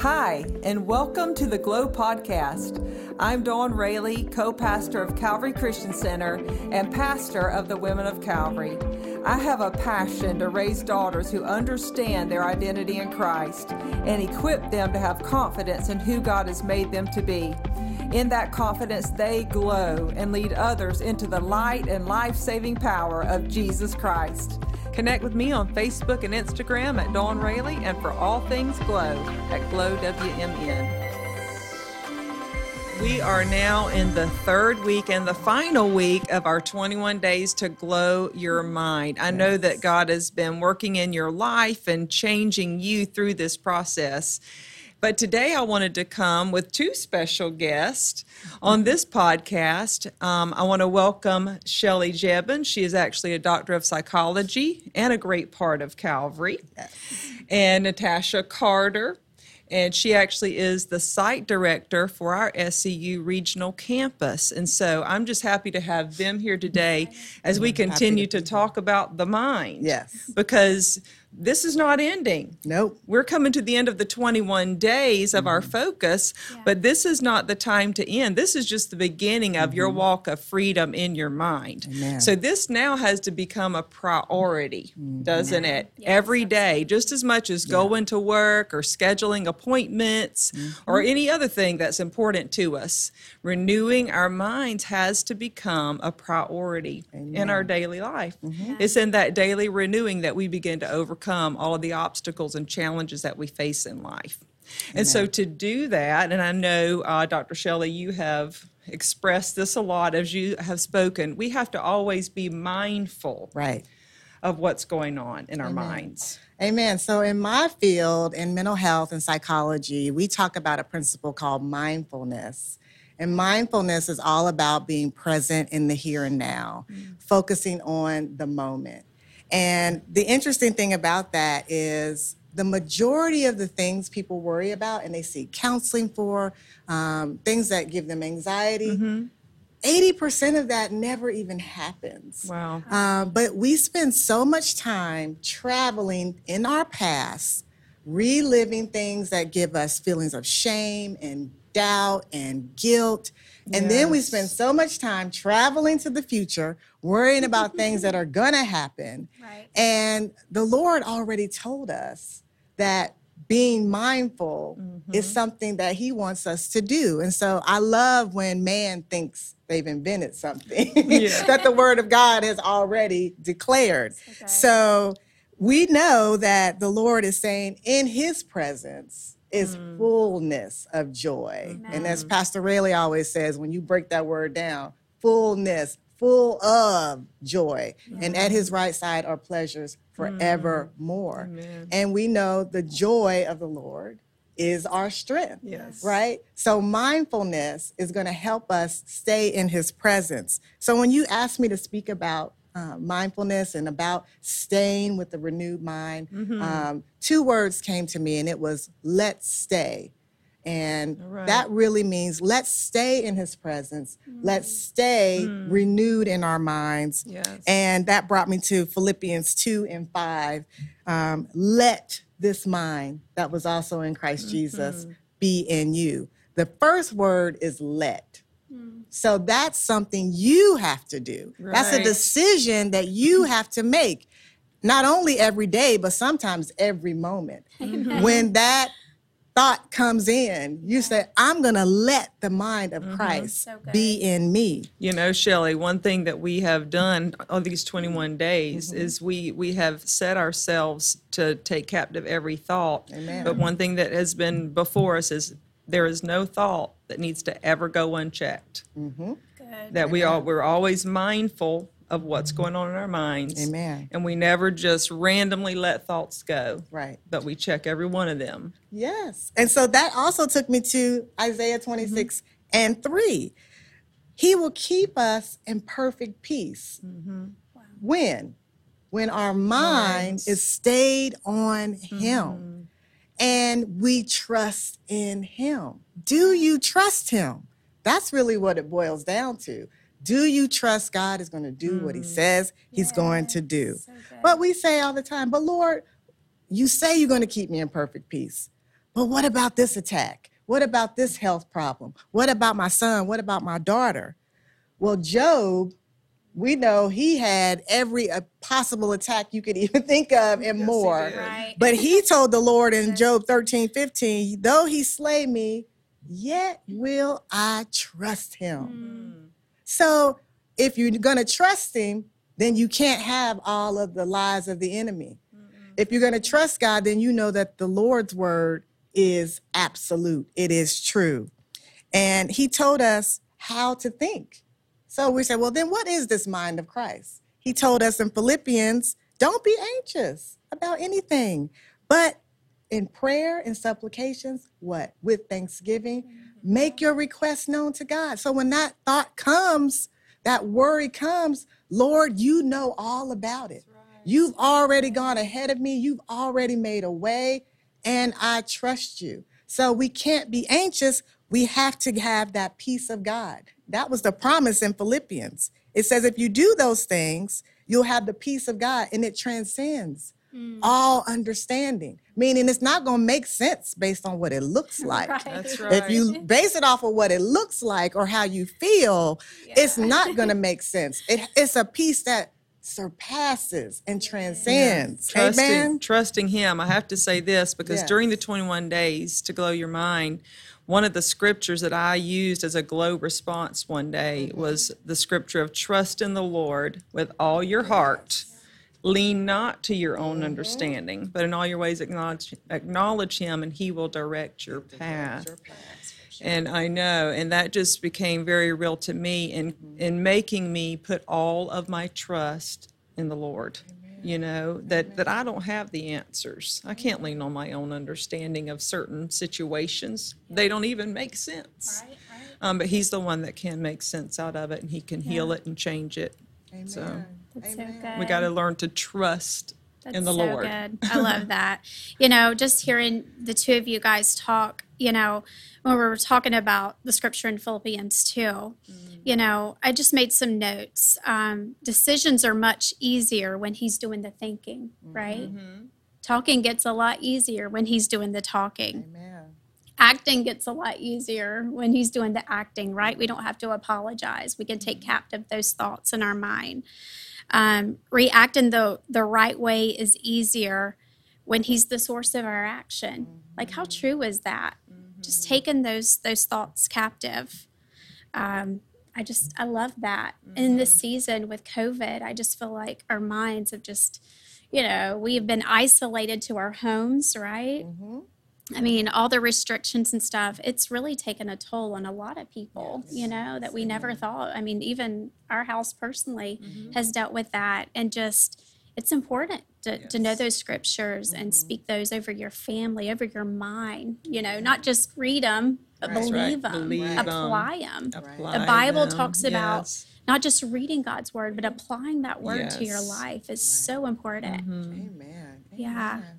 Hi, and welcome to the Glow Podcast. I'm Dawn Rayleigh, co pastor of Calvary Christian Center and pastor of the Women of Calvary. I have a passion to raise daughters who understand their identity in Christ and equip them to have confidence in who God has made them to be. In that confidence, they glow and lead others into the light and life saving power of Jesus Christ. Connect with me on Facebook and Instagram at Dawn Rayleigh and for all things Glow at Glow WMN. We are now in the third week and the final week of our 21 days to glow your mind. I know that God has been working in your life and changing you through this process. But today I wanted to come with two special guests on this podcast. Um, I want to welcome Shelley Jebin. She is actually a doctor of psychology and a great part of Calvary. And Natasha Carter and she actually is the site director for our SCU regional campus. And so I'm just happy to have them here today as we continue to talk about the mind. Yes. Because this is not ending. Nope. We're coming to the end of the 21 days of mm-hmm. our focus, yeah. but this is not the time to end. This is just the beginning of mm-hmm. your walk of freedom in your mind. Amen. So this now has to become a priority, mm-hmm. doesn't it? Yes, Every day, just as much as yeah. going to work or scheduling appointments or mm-hmm. any other thing that's important to us. Renewing our minds has to become a priority Amen. in our daily life. Mm-hmm. It's in that daily renewing that we begin to overcome overcome all of the obstacles and challenges that we face in life. And so to do that, and I know, uh, Dr. Shelley, you have expressed this a lot as you have spoken, we have to always be mindful right. of what's going on in our minds. Amen. So, in my field, in mental health and psychology, we talk about a principle called mindfulness. And mindfulness is all about being present in the here and now, mm. focusing on the moment. And the interesting thing about that is the majority of the things people worry about and they seek counseling for, um, things that give them anxiety. Mm-hmm. 80% of that never even happens. Wow. Uh, but we spend so much time traveling in our past, reliving things that give us feelings of shame and doubt and guilt. And yes. then we spend so much time traveling to the future, worrying about things that are going to happen. Right. And the Lord already told us that being mindful mm-hmm. is something that he wants us to do. And so I love when man thinks they've invented something yeah. that the word of God has already declared. Okay. So we know that the Lord is saying in his presence, is mm. fullness of joy. Amen. And as Pastor Rayleigh always says, when you break that word down, fullness, full of joy. And at his right side are pleasures forevermore. Mm. And we know the joy of the Lord is our strength. Yes. Right? So mindfulness is going to help us stay in his presence. So when you ask me to speak about uh, mindfulness and about staying with the renewed mind, mm-hmm. um, two words came to me, and it was let's stay. And right. that really means let's stay in his presence. Mm. Let's stay mm. renewed in our minds. Yes. And that brought me to Philippians 2 and 5. Um, let this mind that was also in Christ mm-hmm. Jesus be in you. The first word is let. So that's something you have to do. Right. That's a decision that you have to make, not only every day, but sometimes every moment. Mm-hmm. When that thought comes in, you say, I'm going to let the mind of mm-hmm. Christ so be in me. You know, Shelley, one thing that we have done on these 21 days mm-hmm. is we, we have set ourselves to take captive every thought. Amen. But one thing that has been before us is there is no thought that needs to ever go unchecked. Mm-hmm. That we all we're always mindful of what's going on in our minds. Amen. And we never just randomly let thoughts go. Right. But we check every one of them. Yes. And so that also took me to Isaiah 26 mm-hmm. and 3. He will keep us in perfect peace. Mm-hmm. Wow. When? When our mind is stayed on Him. And we trust in Him. Do you trust Him? That's really what it boils down to. Do you trust God is going to do mm. what He mm. says He's yes. going to do? So but we say all the time, but Lord, you say you're going to keep me in perfect peace. but what about this attack? What about this health problem? What about my son? What about my daughter? Well, Job, we know he had every uh, possible attack you could even think of and Yes, more. did. Right. But he told the Lord in Job 13, 15, though he slay me, yet will I trust him. So if you're going to trust him, then you can't have all of the lies of the enemy. If you're going to trust God, then you know that the Lord's word is absolute, it is true. And he told us how to think. So we say, well, then what is this mind of Christ? He told us in Philippians, don't be anxious about anything, but in prayer and supplications, what? With thanksgiving, make your requests known to God. So when that thought comes, that worry comes, Lord, you know all about it. You've already gone ahead of me. You've already made a way, and I trust you. So we can't be anxious. We have to have that peace of God. That was the promise in Philippians. It says, if you do those things, you'll have the peace of God, and it transcends mm. all understanding, meaning it's not going to make sense based on what it looks like. Right. That's right. If you base it off of what it looks like or how you feel, it's not going to make sense. It, it's a peace that surpasses and transcends. trusting, Amen. trusting him. I have to say this because Yes. during the 21 days to glow your mind, one of the scriptures that I used as a glow response one day was the scripture of trust in the Lord with all your heart. Lean not to your own understanding, but in all your ways acknowledge, acknowledge him and he will direct your path. And I know, and that just became very real to me in in making me put all of my trust in the Lord. You know that that I don't have the answers. I can't lean on my own understanding of certain situations. They don't even make sense. Right, right. Um, but He's the one that can make sense out of it, and He can heal it and change it. So Amen. That's so we got to learn to trust That's in the so Lord. good. I love that. You know, just hearing the two of you guys talk, you know, when we were talking about the scripture in Philippians 2, Mm. you know, I just made some notes. Um, decisions are much easier when he's doing the thinking, right? Mm-hmm. Talking gets a lot easier when he's doing the talking. Amen. Acting gets a lot easier when he's doing the acting, right? We don't have to apologize. We can take mm-hmm. captive those thoughts in our mind. Um, reacting the the right way is easier when he's the source of our action. Like how mm-hmm. true is that? Just mm-hmm. taking those those thoughts captive. Um, I just I love that. In this season with COVID, I just feel like our minds have just, you know, we have been isolated to our homes, right? I mean, all the restrictions and stuff, it's really taken a toll on a lot of people, you know, that we never thought. I mean, even our house personally mm-hmm. has dealt with that. And just, it's important to, to know those scriptures and mm-hmm. speak those over your family, over your mind, you know, not just read them, but right. believe them, Believe 'em. apply them. Apply The Bible them. talks about Yes. not just reading God's word, but applying that word to your life is so important. Mm-hmm. Amen. Yeah. Amen.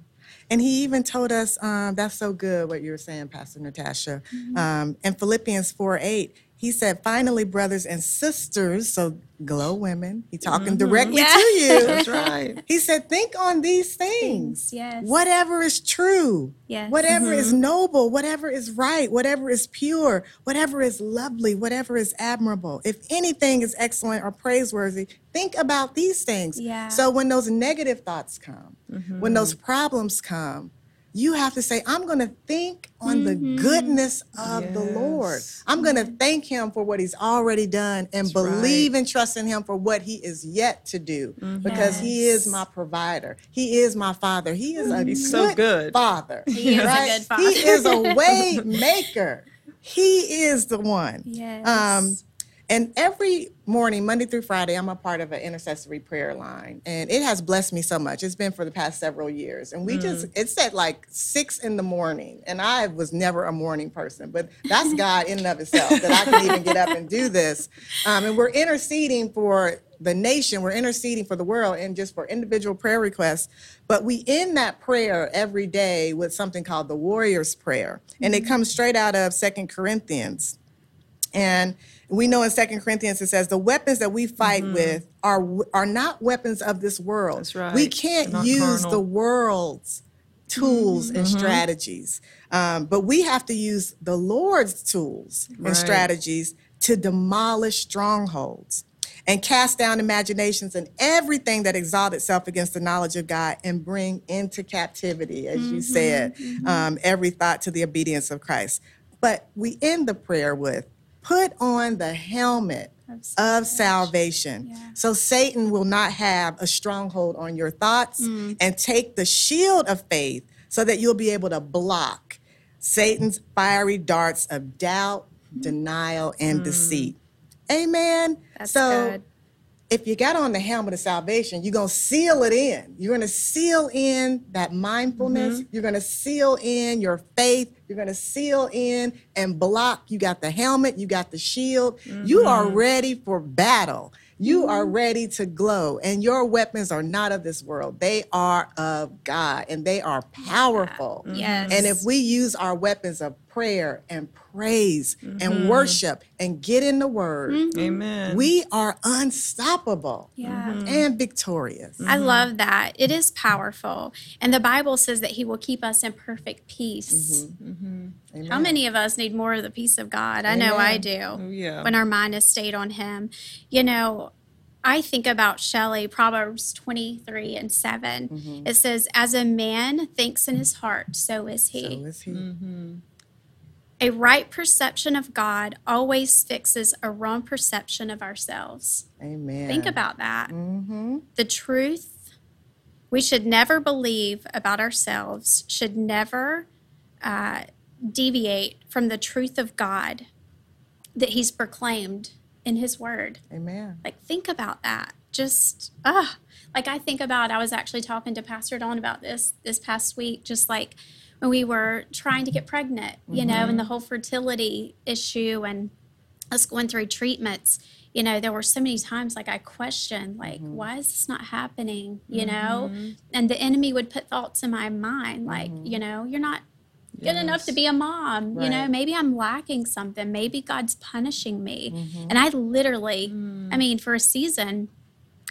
And he even told us, um, that's so good what you were saying, Pastor Natasha. Um, in Philippians 4 8, he said, finally, brothers and sisters, so glow women, he talking mm-hmm. directly Yeah. to you. That's right. He said, think on these things. Things, yes. Whatever is true, Yes. whatever is mm-hmm. noble, whatever is right, whatever is pure, whatever is lovely, whatever is admirable. If anything is excellent or praiseworthy, think about these things. Yeah. So when those negative thoughts come, when those mm-hmm. problems come, you have to say, I'm going to think on the mm-hmm. goodness of the Lord. I'm going to thank Him for what He's already done and That's right. believe and trust in Him for what He is yet to do mm-hmm. because He is my provider. He is my Father. He is a mm-hmm. He's so good. Father. He is a good father. He is a way maker. He is the one. Yes. Um, and every morning, Monday through Friday, I'm a part of an intercessory prayer line. And it has blessed me so much. It's been for the past several years. And we just, it's at like six in the morning. And I was never a morning person, but that's God in and of itself that I can even get up and do this. Um, and we're interceding for the nation, we're interceding for the world and just for individual prayer requests. But we end that prayer every day with something called the Warrior's Prayer. And it comes straight out of Second Corinthians. And we know in Second Corinthians it says the weapons that we fight with are are not weapons of this world. That's right. We can't use carnal. the world's tools and strategies. Um, but we have to use the Lord's tools and strategies to demolish strongholds and cast down imaginations and everything that exalts itself against the knowledge of God and bring into captivity, as you said, um, every thought to the obedience of Christ. But we end the prayer with put on the helmet of salvation. Yeah. So Satan will not have a stronghold on your thoughts mm. and take the shield of faith so that you'll be able to block Satan's fiery darts of doubt, mm-hmm. denial, and mm. deceit. Amen. That's so good. if you got on the helmet of salvation, you're going to seal it in. You're going to seal in that mindfulness. Mm-hmm. You're going to seal in your faith. You're going to seal in and block. You got the helmet, you got the shield. You mm-hmm. are ready for battle. You mm-hmm. are ready to glow, and your weapons are not of this world. They are of God, and they are powerful. Yes. And if we use our weapons of prayer and praise and mm-hmm. worship and get in the word, mm-hmm. Amen. we are unstoppable Yeah. Mm-hmm. and victorious. I love that. It is powerful. And the Bible says that He will keep us in perfect peace. How many of us need more of the peace of God? I know I do. Oh, yeah. When our mind is stayed on Him. You know, I think about Shelley, Proverbs 23 and 7. It says, As a man thinks in his heart, so is he. So is he. A right perception of God always fixes a wrong perception of ourselves. Amen. Think about that. Mm-hmm. The truth we should never believe about ourselves should never uh, deviate from the truth of God that He's proclaimed in His Word. Amen. Like, think about that. Just, ah, like I think about, I was actually talking to Pastor Dawn about this this past week, just like we were trying to get pregnant, you know, and the mm-hmm. whole fertility issue and us going through treatments. You know, there were so many times like I questioned, like, mm-hmm. why is this not happening? You know, mm-hmm. and the enemy would put thoughts in my mind, like, you know, you're not good enough to be a mom. You know, maybe I'm lacking something. Maybe God's punishing me. And I literally, I mm. mean, for a season,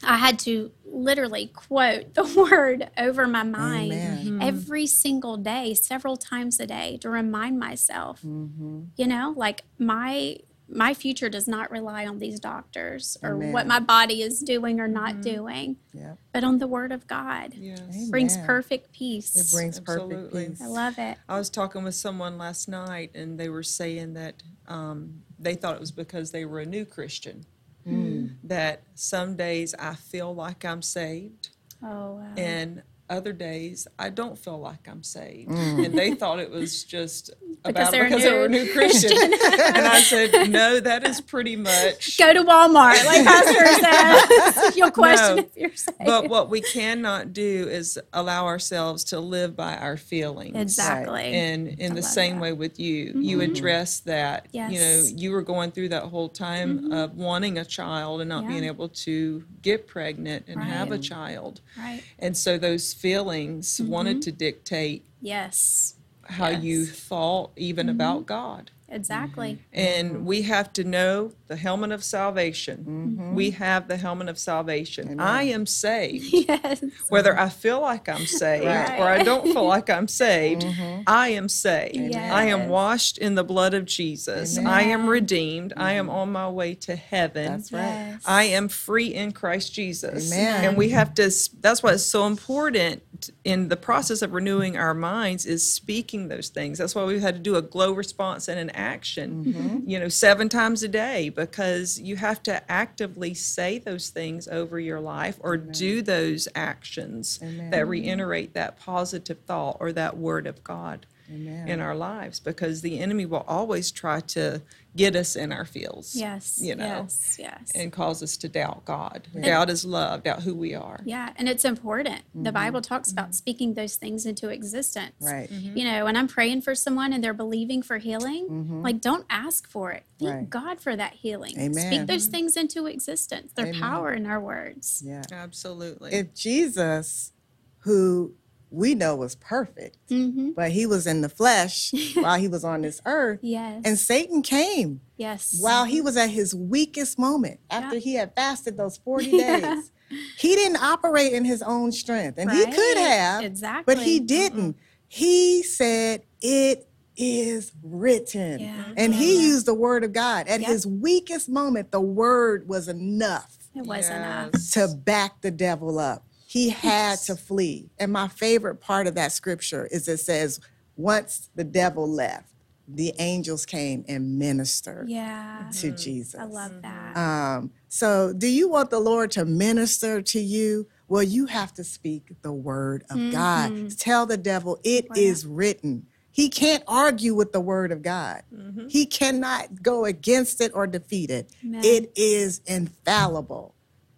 I had to literally quote the word over my mind Amen. every single day, several times a day to remind myself, Mm-hmm. you know, like my my future does not rely on these doctors or Amen. what my body is doing or not doing, Yeah. but on the word of God. Yes. Brings perfect peace. It brings perfect peace. I love it. I was talking with someone last night, and they were saying that um, they thought it was because they were a new Christian. That some days I feel like I'm saved, Oh, wow. and other days I don't feel like I'm saved. Mm. And they thought it was just Because about they're because they were a new new Christian. and I said, no, that is pretty much. Go to Walmart, like Pastor says. You'll question No, if you're saved. But what we cannot do is allow ourselves to live by our feelings. exactly. And in the same that. way with you, you mm-hmm. address that. Yes. You know, you were going through that whole time mm-hmm. of wanting a child and not being able to get pregnant and have a child. right. And so those feelings wanted mm-hmm. to dictate Yes. how you thought even about mm-hmm. God. Exactly. Mm-hmm. And mm-hmm. we have to know the helmet of salvation. Mm-hmm. We have the helmet of salvation. I am saved. Yes. Whether I feel like I'm saved Right. or I don't feel like I'm saved, I am saved. I am washed in the blood of Jesus. Amen. I am redeemed. I am on my way to heaven. That's right. Yes. I am free in Christ Jesus. Amen. And we have to, that's why it's so important in the process of renewing our minds is speaking those things. That's why we've had to do a glow response and an action, mm-hmm. you know, seven times a day because you have to actively say those things over your life or do those actions that reiterate that positive thought or that word of God Amen. in our lives because the enemy will always try to get us in our fields. Yes. You know Yes. Yes. and cause us to doubt God. Doubt is love, doubt who we are. yeah, and it's important. Mm-hmm. The Bible talks about speaking those things into existence. Right. Mm-hmm. You know, when I'm praying for someone and they're believing for healing, like don't ask for it. Thank Right. God for that healing. Amen. Speak those things into existence. There's Amen. power in our words. Yeah. Absolutely. If Jesus, who we know was perfect, Mm-hmm. but he was in the flesh while he was on this earth, Yes. and Satan came yes. while he was at his weakest moment after Yeah. he had fasted those 40 Yeah. days. He didn't operate in his own strength, and he could have, Exactly. but he didn't. He said, It is written. Yeah. And he used the word of God. At his weakest moment, the word was enough It was enough. To back the devil up. He had to flee. And my favorite part of that scripture is it says, once the devil left, the angels came and ministered Yeah. to mm-hmm. Jesus. I love that. Um, so, do you want the Lord to minister to you? Well, you have to speak the word of God. Mm-hmm. Tell the devil, it is written. He can't argue with the word of God. Mm-hmm. He cannot go against it or defeat it. Amen. It is infallible.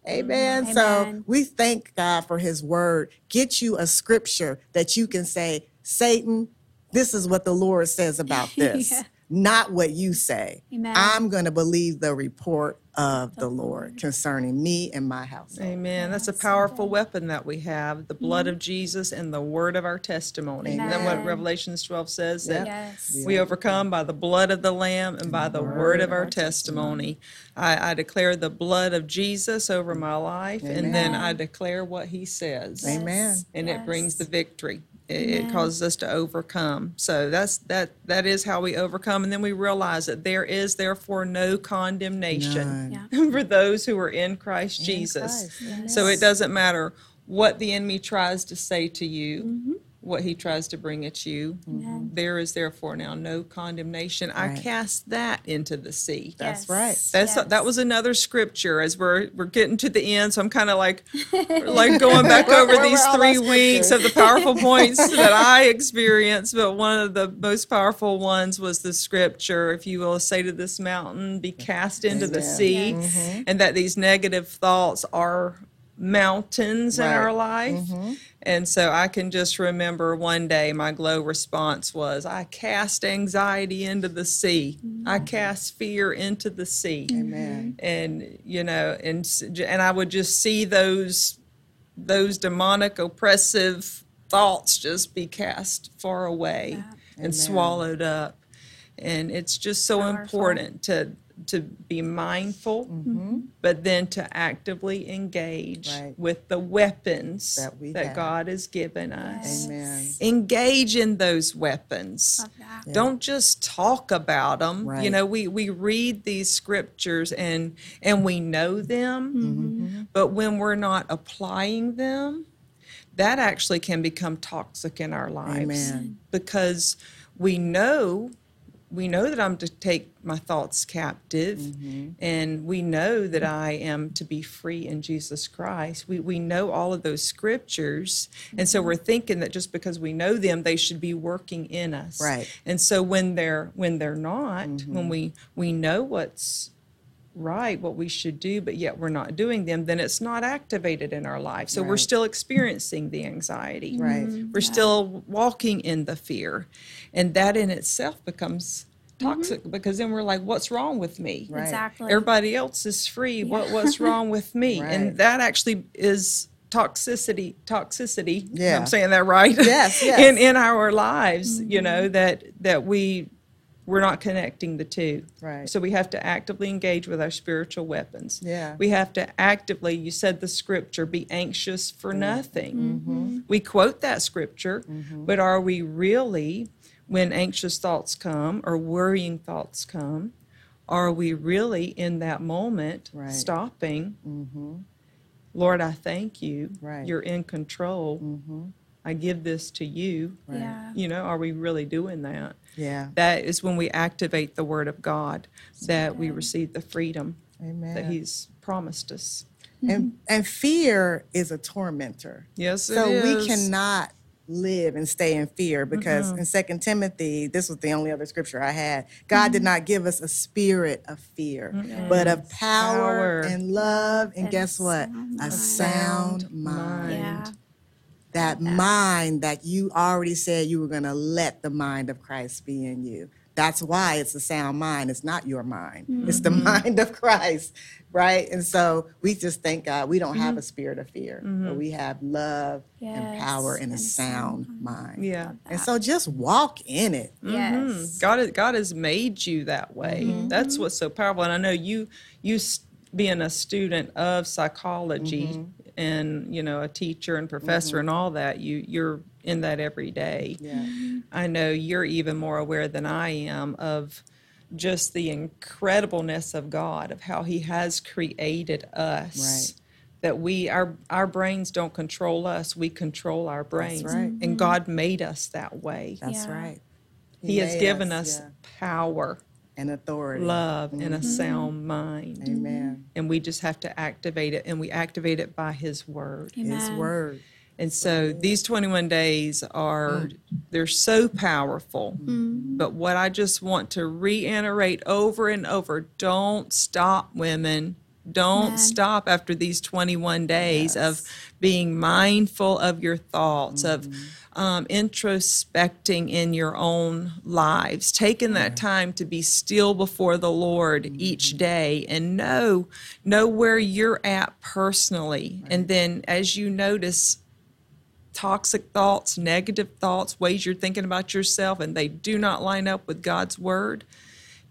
Amen. Mm-hmm. So we thank God for his word. Get you a scripture that you can say, Satan, this is what the Lord says about this, Yeah. Not what you say. Amen. I'm going to believe the report of the Lord concerning me and my household. Amen. That's a powerful weapon that we have the blood of Jesus and the word of our testimony. Isn't that what Mm-hmm. Revelations 12 says? That Yes. we overcome by the blood of the Lamb and by the word of our testimony. I, I declare the blood of Jesus over my life, and then I declare what he says. Amen. And it brings the victory. It, it causes us to overcome. So that's that. That is how we overcome, and then we realize that there is therefore no condemnation Yeah. for those who are in Christ Jesus. Christ, So it doesn't matter what the enemy tries to say to you, mm-hmm. What he tries to bring at you. Amen. There is therefore now no condemnation. I cast that into the sea. That's Yes. right. That's Yes. that was another scripture as we're we're getting to the end. So I'm kind of like like going back over Where these were all three weeks of the powerful points that I experienced. But one of the most powerful ones was the scripture, if you will say to this mountain, be cast into the sea, Yes. Mm-hmm. and that these negative thoughts are mountains in our life. Mm-hmm. And so I can just remember one day my glow response was I cast anxiety into the sea. I mm-hmm. cast fear into the sea. Amen. And you know, and and I would just see those those demonic oppressive thoughts just be cast far away and swallowed up. And it's just so Powerful. important to to be mindful, but then to actively engage Right. with the weapons That we that. God has given us. Yes. Amen. Engage in those weapons. Love that. Don't just talk about them. You know, we, we read these scriptures and and we know them, Mm-hmm. but when we're not applying them, that actually can become toxic in our lives Amen. because we know we know that I'm to take my thoughts captive Mm-hmm. and we know that I am to be free in Jesus Christ. We we know all of those scriptures and so we're thinking that just because we know them they should be working in us. Right. And so when they're when they're not, Mm-hmm. when we we know what's right, what we should do, but yet we're not doing them, then it's not activated in our life. So we're still experiencing the anxiety. Right. Mm-hmm. We're still walking in the fear. And that in itself becomes toxic mm-hmm. because then we're like, what's wrong with me? Right. Exactly. Everybody else is free. What what's wrong with me? Right. And that actually is toxicity toxicity. Yeah. I'm saying that right. Yes, yes. in in our lives, you know, mm-hmm. that that we we're not connecting the two. Right. So we have to actively engage with our spiritual weapons. Yeah. We have to actively, you said the scripture, be anxious for Mm-hmm. nothing. We quote that scripture, but are we really, when anxious thoughts come or worrying thoughts come, are we really in that moment Right. Mm-hmm. stopping? Lord, I thank you. Right. Mm-hmm. You're in control. I give this to you. Yeah. You know, are we really doing that? Yeah. That is when we activate the Word of God that we receive the freedom Amen. that He's promised us. and mm-hmm. and fear is a tormentor. Yes, it so we cannot live and stay in fear because in Second Timothy, this was the only other scripture I had. God did mm-hmm. not give us a spirit of fear, but of power, Power. and love, and And guess a what? sound A mind. sound mind. Yeah. That mind that you already said you were going to let the mind of Christ be in you. That's why it's a sound mind. It's not your mind. It's the mind of Christ, right? And so we just thank God we don't have a spirit of fear, but we have love and power and a and a sound sound mind. Yeah. And so just walk in it. Yes. God, has- God has made you that way. Mm-hmm. That's what's so powerful. And I know you, you being a student of psychology Mm-hmm. And you know a teacher and professor mm-hmm. and all that, you you're in that every day. Yeah. I know you're even more aware than I am of just the incredibleness of God, of how He has created us. Right. That we our our brains don't control us, we control our brains. right. And mm-hmm. God made us that way. That's Yeah. right. He has given us, us yeah, power, and authority. love, and Mm-hmm. a sound mind. Amen. And we just have to activate it, and we activate it by His Word. His word. And so these 21 days are they're so powerful. But what I just want to reiterate over and over, don't stop women. Don't stop after these 21 days of being mindful of your thoughts, of um, introspecting in your own lives, taking that time to be still before the Lord each day and know know where you're at personally. And then as you notice toxic thoughts, negative thoughts, ways you're thinking about yourself, and they do not line up with God's word,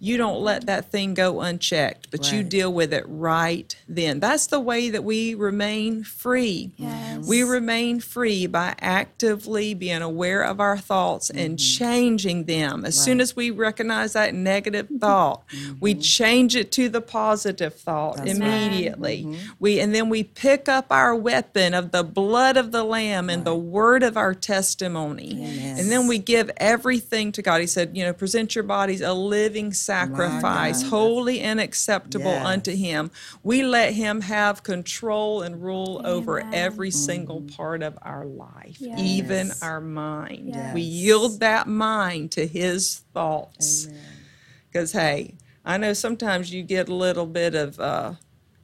you don't let that thing go unchecked, but you deal with it right then. That's the way that we remain free. Yes. We remain free by actively being aware of our thoughts and mm-hmm. changing them. As soon as we recognize that negative mm-hmm. thought, we mm-hmm. change it to the positive thought That's right. immediately. We and then we pick up our weapon of the blood of the lamb and the word of our testimony. Yes. And then we give everything to God. He said, you know, present your bodies a living sacrifice, God. holy and acceptable Yes. unto him. We let him have control and rule over Amen. every single part of our life, Yes. even Yes. our mind. Yes. We yield that mind to his thoughts. Because, hey, I know sometimes you get a little bit of uh,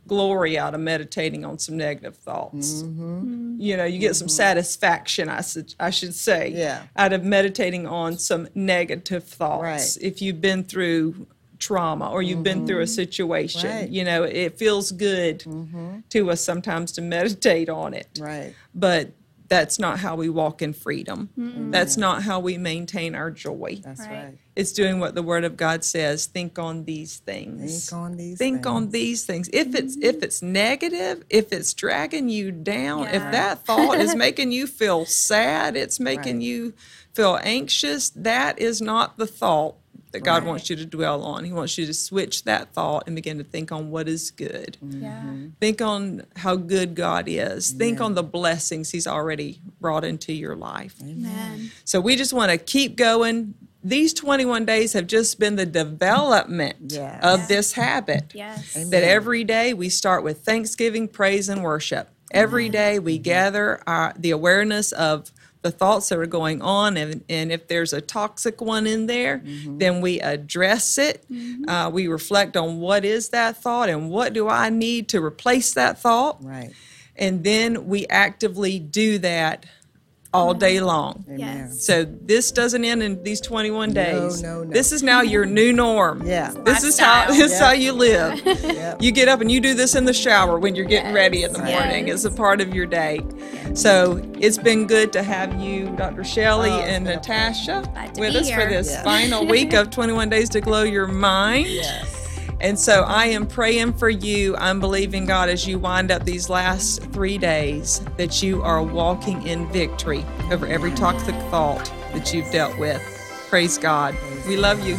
glory out of meditating on some negative thoughts. Mm-hmm. You know, you get some satisfaction, I, should- I should say, Yeah. out of meditating on some negative thoughts. Right. If you've been through trauma or you've been through a situation, Mm-hmm. Right. you know, it feels good to us sometimes to meditate on it Right. but that's not how we walk in freedom. Mm. That's not how we maintain our joy. That's Right. right. It's doing what the Word of God says. Think on these things. Think on these Think on things. these things. If it's if mm. it's negative, if it's dragging you down, if that thought is making you feel sad, it's making Right. you feel anxious, that is not the thought that God Right. wants you to dwell on. He wants you to switch that thought and begin to think on what is good. Yeah. Think on how good God is. Think on the blessings He's already brought into your life. Amen. So we just want to keep going. These 21 days have just been the development Yes. of this habit. Yes. That every day we start with thanksgiving, praise, and worship. Every day we gather our, the awareness of the thoughts that are going on, and, and if there's a toxic one in there, then we address it. Uh, we reflect on what is that thought and what do I need to replace that thought. Right. And then we actively do that all day long. Amen. Yes. So this doesn't end in these 21 days. no, no. This is now your new norm. Yeah. This is how this is how you live. Yep. You get up and you do this in the shower when you're getting ready in the morning. Yes. It's a part of your day. So it's been good to have you, Dr. Shelley Oh, and Natasha, with be us for this Yeah. final week of 21 Days to Glow Your Mind. Yes. And so I am praying for you. I'm believing God as you wind up these last three days that you are walking in victory over every toxic thought that you've dealt with. Praise God. We love you.